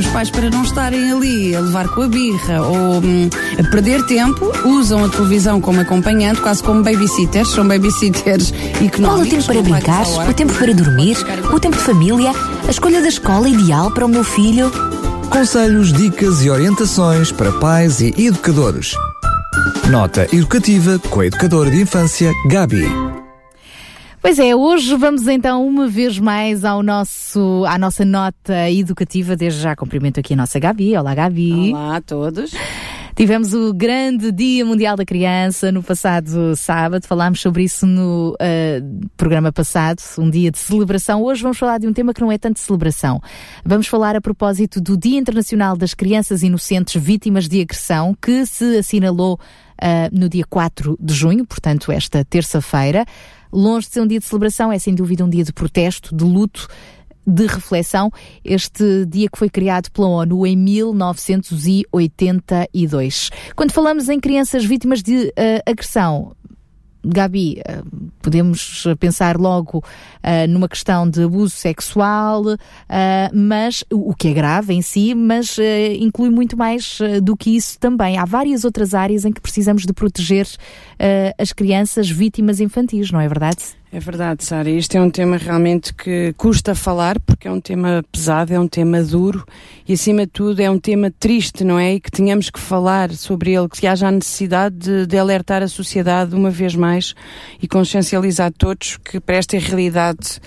os pais, para não estarem ali a levar com a birra ou hum, a perder tempo, usam a televisão como acompanhante, quase como babysitters, são babysitters económicos. Qual o tempo para brincar? O tempo para dormir? O tempo de família? A escolha da escola ideal para o meu filho? Conselhos, dicas e orientações para pais e educadores. Nota educativa com a educadora de infância Gabi. Pois é, hoje vamos então uma vez mais ao nosso, à nossa nota educativa. Desde já cumprimento aqui a nossa Gabi. Olá, Gabi. Olá a todos. Tivemos o grande Dia Mundial da Criança no passado sábado, falámos sobre isso no uh, programa passado, um dia de celebração. Hoje vamos falar de um tema que não é tanto celebração. Vamos falar a propósito do Dia Internacional das Crianças Inocentes Vítimas de Agressão, que se assinalou uh, no dia 4 de junho, portanto, esta terça-feira. Longe de ser um dia de celebração, é sem dúvida um dia de protesto, de luto de reflexão, este dia que foi criado pela ONU em 1982. Quando falamos em crianças vítimas de uh, agressão, Gabi, eh, podemos pensar logo uh, numa questão de abuso sexual, uh, mas o que é grave em si, mas uh, inclui muito mais do que isso também. Há várias outras áreas em que precisamos de proteger as crianças vítimas infantis, não é verdade? É verdade, Sara. Este é um tema realmente que custa falar, porque é um tema pesado, é um tema duro e, acima de tudo, é um tema triste, não é? E que tenhamos que falar sobre ele, que haja a necessidade de, de alertar a sociedade uma vez mais e consciencializar todos que para esta realidade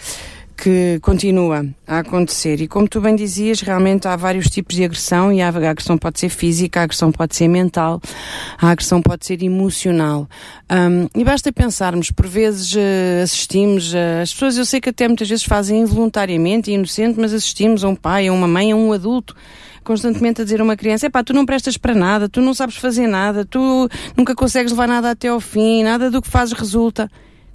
que continua a acontecer. E como tu bem dizias, realmente há vários tipos de agressão e a agressão pode ser física, a agressão pode ser mental, a agressão pode ser emocional. Um, e basta pensarmos, por vezes uh, assistimos, uh, as pessoas eu sei que até muitas vezes fazem involuntariamente e inocente, mas assistimos a um pai, a uma mãe, a um adulto constantemente a dizer a uma criança: pá, tu não prestas para nada, tu não sabes fazer nada, tu nunca consegues levar nada até ao fim, nada do que fazes resulta.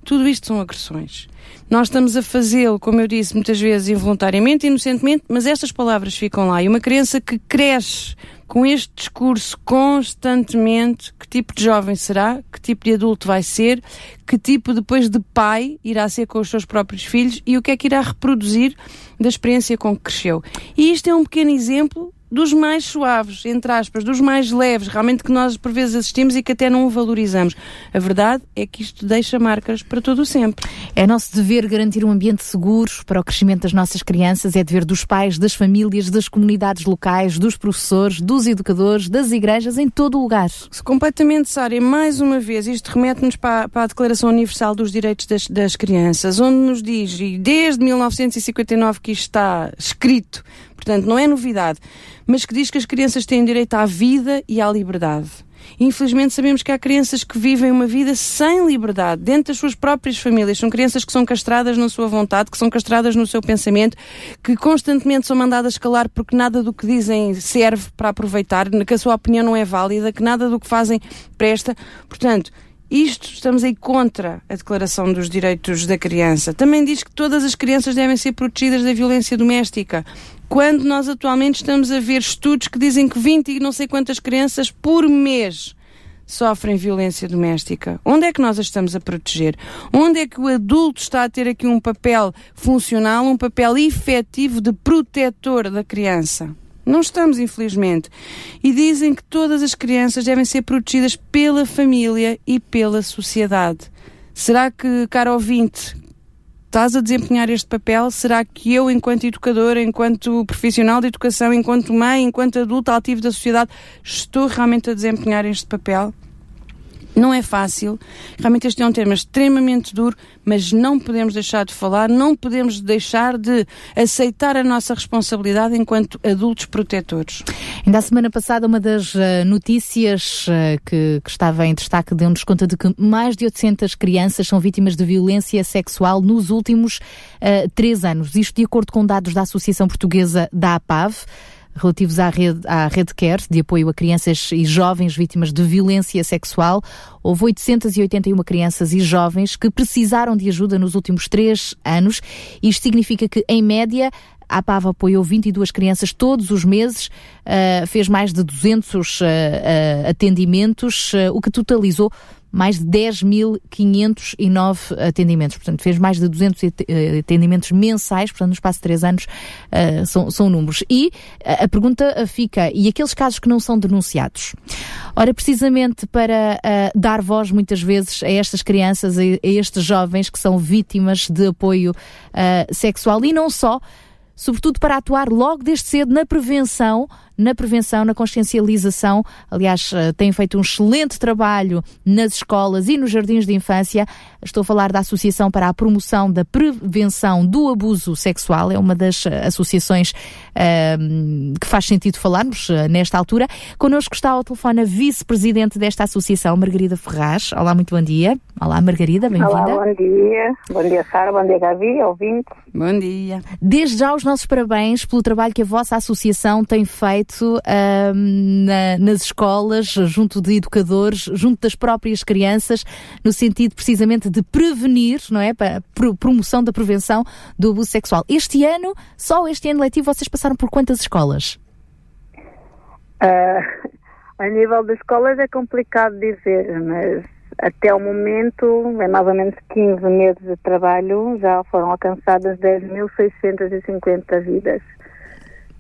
Tudo isto são agressões. Nós estamos a fazê-lo, como eu disse, muitas vezes involuntariamente, inocentemente, mas estas palavras ficam lá. E uma criança que cresce com este discurso constantemente, que tipo de jovem será? Que tipo de adulto vai ser? Que tipo depois de pai irá ser com os seus próprios filhos? E o que é que irá reproduzir da experiência com que cresceu? E isto é um pequeno exemplo dos mais suaves, entre aspas, dos mais leves, realmente que nós por vezes assistimos e que até não valorizamos. A verdade é que isto deixa marcas para todo o sempre. É nosso dever garantir um ambiente seguro para o crescimento das nossas crianças, é dever dos pais, das famílias, das comunidades locais, dos professores, dos educadores, das igrejas, em todo o lugar. Completamente, Sara, e mais uma vez, isto remete-nos para, para, a Declaração Universal dos Direitos das, das Crianças, onde nos diz, e desde 1959 que isto está escrito, portanto não é novidade, mas que diz que as crianças têm direito à vida e à liberdade. Infelizmente sabemos que há crianças que vivem uma vida sem liberdade dentro das suas próprias famílias. São crianças que são castradas na sua vontade, que são castradas no seu pensamento, que constantemente são mandadas calar porque nada do que dizem serve para aproveitar, que a sua opinião não é válida, que nada do que fazem presta. Portanto, isto estamos aí contra a Declaração dos Direitos da Criança. Também diz que todas as crianças devem ser protegidas da violência doméstica. Quando nós atualmente estamos a ver estudos que dizem que 20 e não sei quantas crianças por mês sofrem violência doméstica. Onde é que nós as estamos a proteger? Onde é que o adulto está a ter aqui um papel funcional, um papel efetivo de protetor da criança? Não estamos, infelizmente. E dizem que todas as crianças devem ser protegidas pela família e pela sociedade. Será que, caro ouvinte, estás a desempenhar este papel? Será que eu, enquanto educadora, enquanto profissional de educação, enquanto mãe, enquanto adulta ativo da sociedade, estou realmente a desempenhar este papel? Não é fácil. Realmente este é um tema extremamente duro, mas não podemos deixar de falar, não podemos deixar de aceitar a nossa responsabilidade enquanto adultos protetores. Ainda a semana passada, uma das uh, notícias uh, que, que, estava em destaque deu-nos conta de que mais de 800 crianças são vítimas de violência sexual nos últimos uh, três anos. Isto de acordo com dados da Associação Portuguesa da APAV relativos à rede, à rede CARE, de apoio a crianças e jovens vítimas de violência sexual. Houve 881 crianças e jovens que precisaram de ajuda nos últimos três anos. Isto significa que, em média, a PAV apoiou 22 crianças todos os meses, uh, fez mais de 200 uh, uh, atendimentos, o que totalizou mais de 10.509 atendimentos. Portanto, fez mais de 200 eh, atendimentos mensais, portanto, no espaço de 3 anos uh, são, são números. E a pergunta fica, e aqueles casos que não são denunciados? Ora, precisamente para uh, dar voz muitas vezes a estas crianças, a, a estes jovens que são vítimas de apoio uh, sexual e não só, sobretudo para atuar logo desde cedo na prevenção na prevenção, na consciencialização. Aliás, eh, têm feito um excelente trabalho nas escolas e nos jardins de infância. Estou a falar da Associação para a Promoção da Prevenção do Abuso Sexual, é uma das eh, associações uh, que faz sentido falarmos uh, nesta altura. Connosco está ao telefone a vice-presidente desta associação, Margarida Ferraz. Olá, muito bom dia. Olá, Margarida, bem-vinda. Olá, bom dia. Bom dia, Sara. Bom dia, Gavi, ouvinte. Bom dia. Desde já os nossos parabéns pelo trabalho que a vossa associação tem feito feito na, nas escolas, junto de educadores, junto das próprias crianças, no sentido precisamente de prevenir, não é? Para promoção da prevenção do abuso sexual. Este ano, só este ano letivo, vocês passaram por quantas escolas? Uh, a nível de escolas é complicado dizer, mas até o momento, em mais ou menos 15 meses de trabalho, já foram alcançadas 10.650 vidas.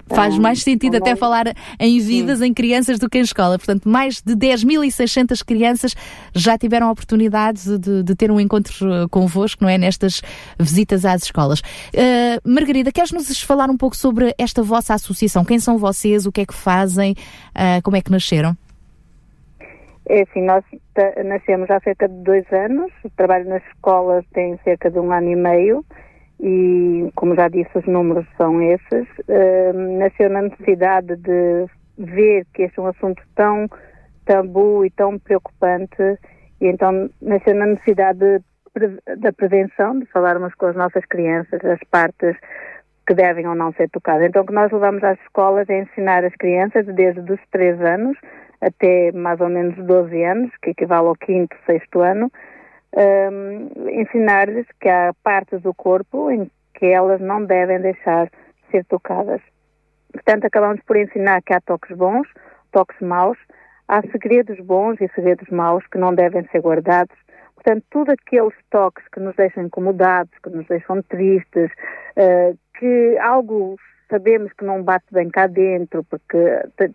Faz ah, mais sentido até falar em vidas, Sim. em crianças, do que em escola. Portanto, mais de 10.600 crianças já tiveram a oportunidade de, de, ter um encontro eh, convosco, não é? Nestas visitas às escolas. Uh, Margarida, queres-nos falar um pouco sobre esta vossa associação? Quem são vocês? O que é que fazem? Uh, como é que nasceram? É assim, nós nascemos há cerca de dois anos. Trabalho nas escolas tem cerca de um ano e meio e, como já disse, os números são esses. Uh, nasceu na necessidade de ver que este é um assunto tão tabu e tão preocupante, e então nasceu na necessidade de, da prevenção, de falarmos com as nossas crianças as partes que devem ou não ser tocadas. Então, o que nós levamos às escolas é ensinar as crianças, desde os 3 anos até mais ou menos 12 anos, que equivale ao quinto, sexto ano, um, ensinar-lhes que há partes do corpo em que elas não devem deixar ser tocadas. Portanto, acabamos por ensinar que há toques bons, toques maus, há segredos bons e segredos maus que não devem ser guardados. Portanto, tudo aqueles toques que nos deixam incomodados, que nos deixam tristes, uh, que algo sabemos que não bate bem cá dentro, porque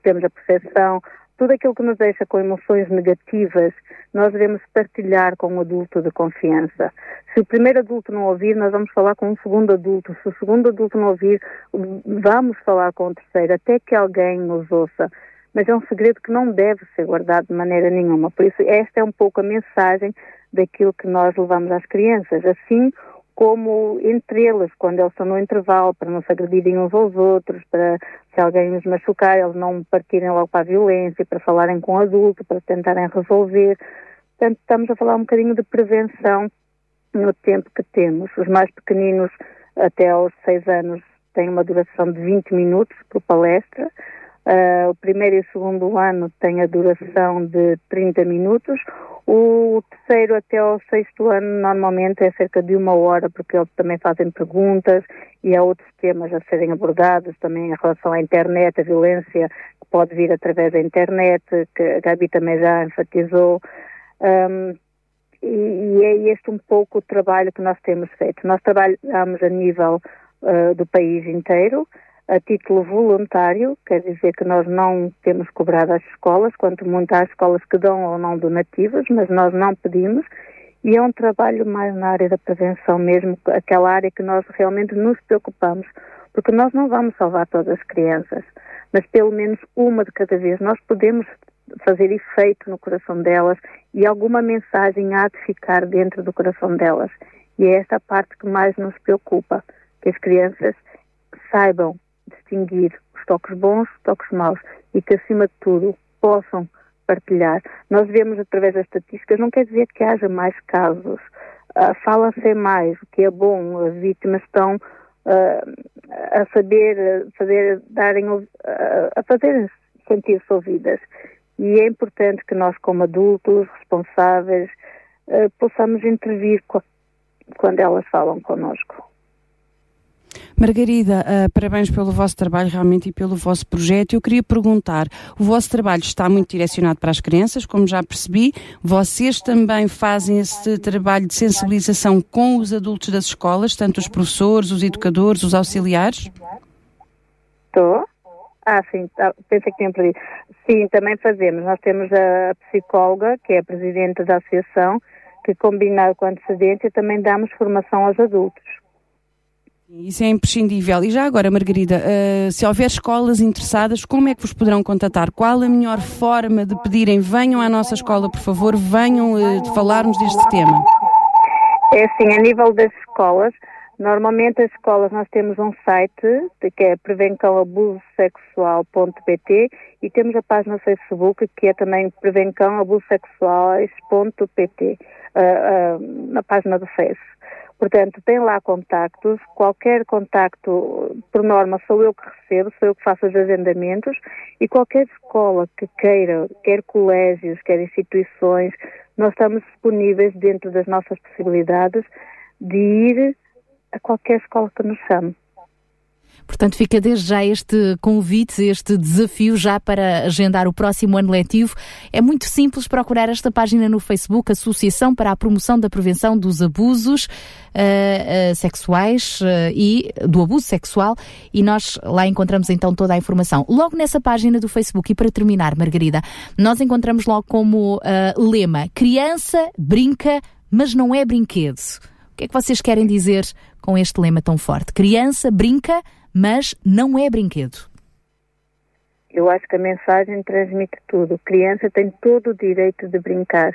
temos a percepção tudo aquilo que nos deixa com emoções negativas, nós devemos partilhar com um adulto de confiança. Se o primeiro adulto não ouvir, nós vamos falar com um segundo adulto. Se o segundo adulto não ouvir, vamos falar com o terceiro, até que alguém nos ouça. Mas é um segredo que não deve ser guardado de maneira nenhuma. Por isso, esta é um pouco a mensagem daquilo que nós levamos às crianças. Assim, como entre eles, quando eles estão no intervalo, para não se agredirem uns aos outros, para se alguém os machucar, eles não partirem logo para a violência, para falarem com o adulto, para tentarem resolver. Portanto, estamos a falar um bocadinho de prevenção no tempo que temos. Os mais pequeninos, até aos seis anos, têm uma duração de 20 minutos por palestra. Uh, o primeiro e o segundo ano têm a duração de 30 minutos. O terceiro até ao sexto ano normalmente é cerca de uma hora, porque eles também fazem perguntas e há outros temas a serem abordados, também em relação à internet, a violência que pode vir através da internet, que a Gabi também já enfatizou. Um, e, e, é este um pouco o trabalho que nós temos feito. Nós trabalhamos a nível uh, do país inteiro, a título voluntário, quer dizer que nós não temos cobrado às escolas, quanto muito às escolas que dão ou não donativas, mas nós não pedimos, e é um trabalho mais na área da prevenção mesmo, aquela área que nós realmente nos preocupamos, porque nós não vamos salvar todas as crianças, mas pelo menos uma de cada vez nós podemos fazer efeito no coração delas e alguma mensagem há de ficar dentro do coração delas. E é esta parte que mais nos preocupa, que as crianças saibam distinguir os toques bons, os toques maus e que, acima de tudo, possam partilhar. Nós vemos através das estatísticas, não quer dizer que haja mais casos. Uh, Fala-se mais, o que é bom, as vítimas estão uh, a saber, fazer, darem, uh, a fazer sentir-se ouvidas. E é importante que nós, como adultos responsáveis, possamos intervir quando elas falam connosco. Margarida, uh, parabéns pelo vosso trabalho realmente e pelo vosso projeto. Eu queria perguntar, o vosso trabalho está muito direcionado para as crianças, como já percebi. Vocês também fazem esse trabalho de sensibilização com os adultos das escolas, tanto os professores, os educadores, os auxiliares? Estou. Ah, sim, ah, pensei que tinha perdido. Sim, também fazemos. Nós temos a psicóloga, que é a presidente da associação, que combinado com antecedência também damos formação aos adultos. Isso é imprescindível. E já agora, Margarida, uh, se houver escolas interessadas, como é que vos poderão contatar? Qual a melhor forma de pedirem venham à nossa escola, por favor, venham uh, falar-nos deste tema? É assim, a nível das escolas, normalmente as escolas nós temos um site que é prevencãoabusosexual.pt e temos a página no Facebook que é também prevencãoabusosexuais.pt, uh, uh, na página do Facebook. Portanto, tem lá contactos, qualquer contacto, por norma, sou eu que recebo, sou eu que faço os agendamentos e qualquer escola que queira, quer colégios, quer instituições, nós estamos disponíveis dentro das nossas possibilidades de ir a qualquer escola que nos chame. Portanto, fica desde já este convite, este desafio já para agendar o próximo ano letivo. É muito simples procurar esta página no Facebook, Associação para a Promoção da Prevenção dos Abusos uh, uh, Sexuais uh, e do Abuso Sexual e nós lá encontramos então toda a informação. Logo nessa página do Facebook, e para terminar, Margarida, nós encontramos logo como lema: Criança brinca, mas não é brinquedo. O que é que vocês querem dizer com este lema tão forte? Criança brinca, não é brinquedo. Eu acho que a mensagem transmite tudo. Criança tem todo o direito de brincar,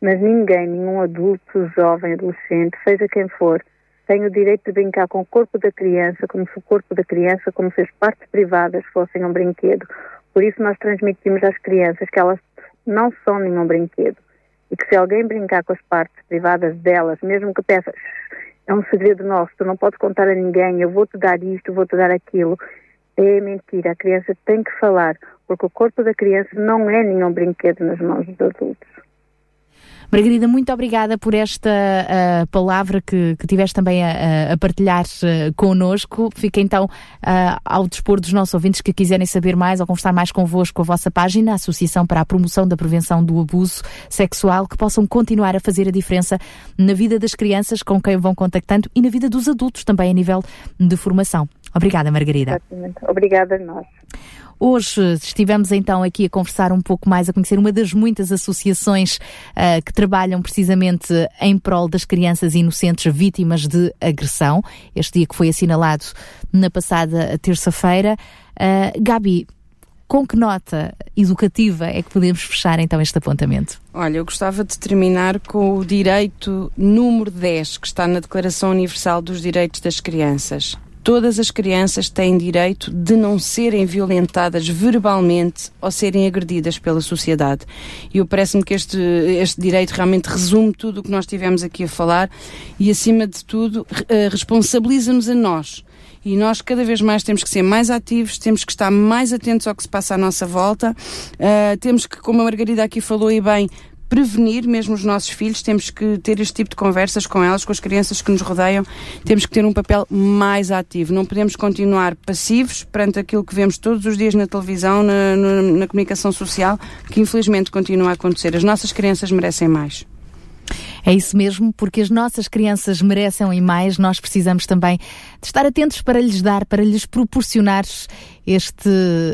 mas ninguém, nenhum adulto, jovem, adolescente, seja quem for, tem o direito de brincar com o corpo da criança, como se o corpo da criança, como se as partes privadas fossem um brinquedo. Por isso nós transmitimos às crianças que elas não são nenhum brinquedo e que se alguém brincar com as partes privadas delas, mesmo que peça é um segredo nosso, tu não podes contar a ninguém, eu vou-te dar isto, vou-te dar aquilo. É mentira, a criança tem que falar, porque o corpo da criança não é nenhum brinquedo nas mãos dos adultos. Margarida, muito obrigada por esta uh, palavra que, que tiveste também a, a partilhar uh, connosco. Fica então uh, ao dispor dos nossos ouvintes que quiserem saber mais ou conversar mais convosco a vossa página, a Associação para a Promoção da Prevenção do Abuso Sexual, que possam continuar a fazer a diferença na vida das crianças com quem vão contactando e na vida dos adultos também a nível de formação. Obrigada, Margarida. Obrigada a nós. Hoje estivemos então aqui a conversar um pouco mais, a conhecer uma das muitas associações uh, que trabalham precisamente em prol das crianças inocentes vítimas de agressão. Este dia que foi assinalado na passada terça-feira. Uh, Gabi, com que nota educativa é que podemos fechar então este apontamento? Olha, eu gostava de terminar com o direito número 10, que está na Declaração Universal dos Direitos das Crianças todas as crianças têm direito de não serem violentadas verbalmente ou serem agredidas pela sociedade. E eu parece-me que este, este direito realmente resume tudo o que nós tivemos aqui a falar e, acima de tudo, uh, responsabiliza-nos a nós. E nós cada vez mais temos que ser mais ativos, temos que estar mais atentos ao que se passa à nossa volta, uh, temos que, como a Margarida aqui falou e bem, prevenir mesmo os nossos filhos, temos que ter este tipo de conversas com elas, com as crianças que nos rodeiam, temos que ter um papel mais ativo. Não podemos continuar passivos perante aquilo que vemos todos os dias na televisão, na, na, na comunicação social, que infelizmente continua a acontecer. As nossas crianças merecem mais. É isso mesmo, porque as nossas crianças merecem e mais, nós precisamos também de estar atentos para lhes dar, para lhes proporcionar este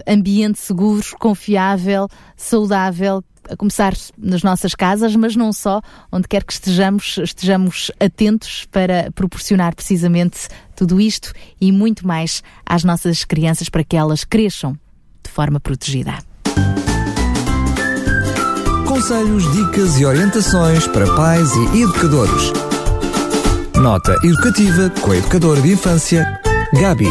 ambiente seguro, confiável, saudável, a começar nas nossas casas, mas não só, onde quer que estejamos, estejamos atentos para proporcionar precisamente tudo isto e muito mais às nossas crianças para que elas cresçam de forma protegida. Conselhos, dicas e orientações para pais e educadores. Nota educativa com a educadora de infância, Gabi.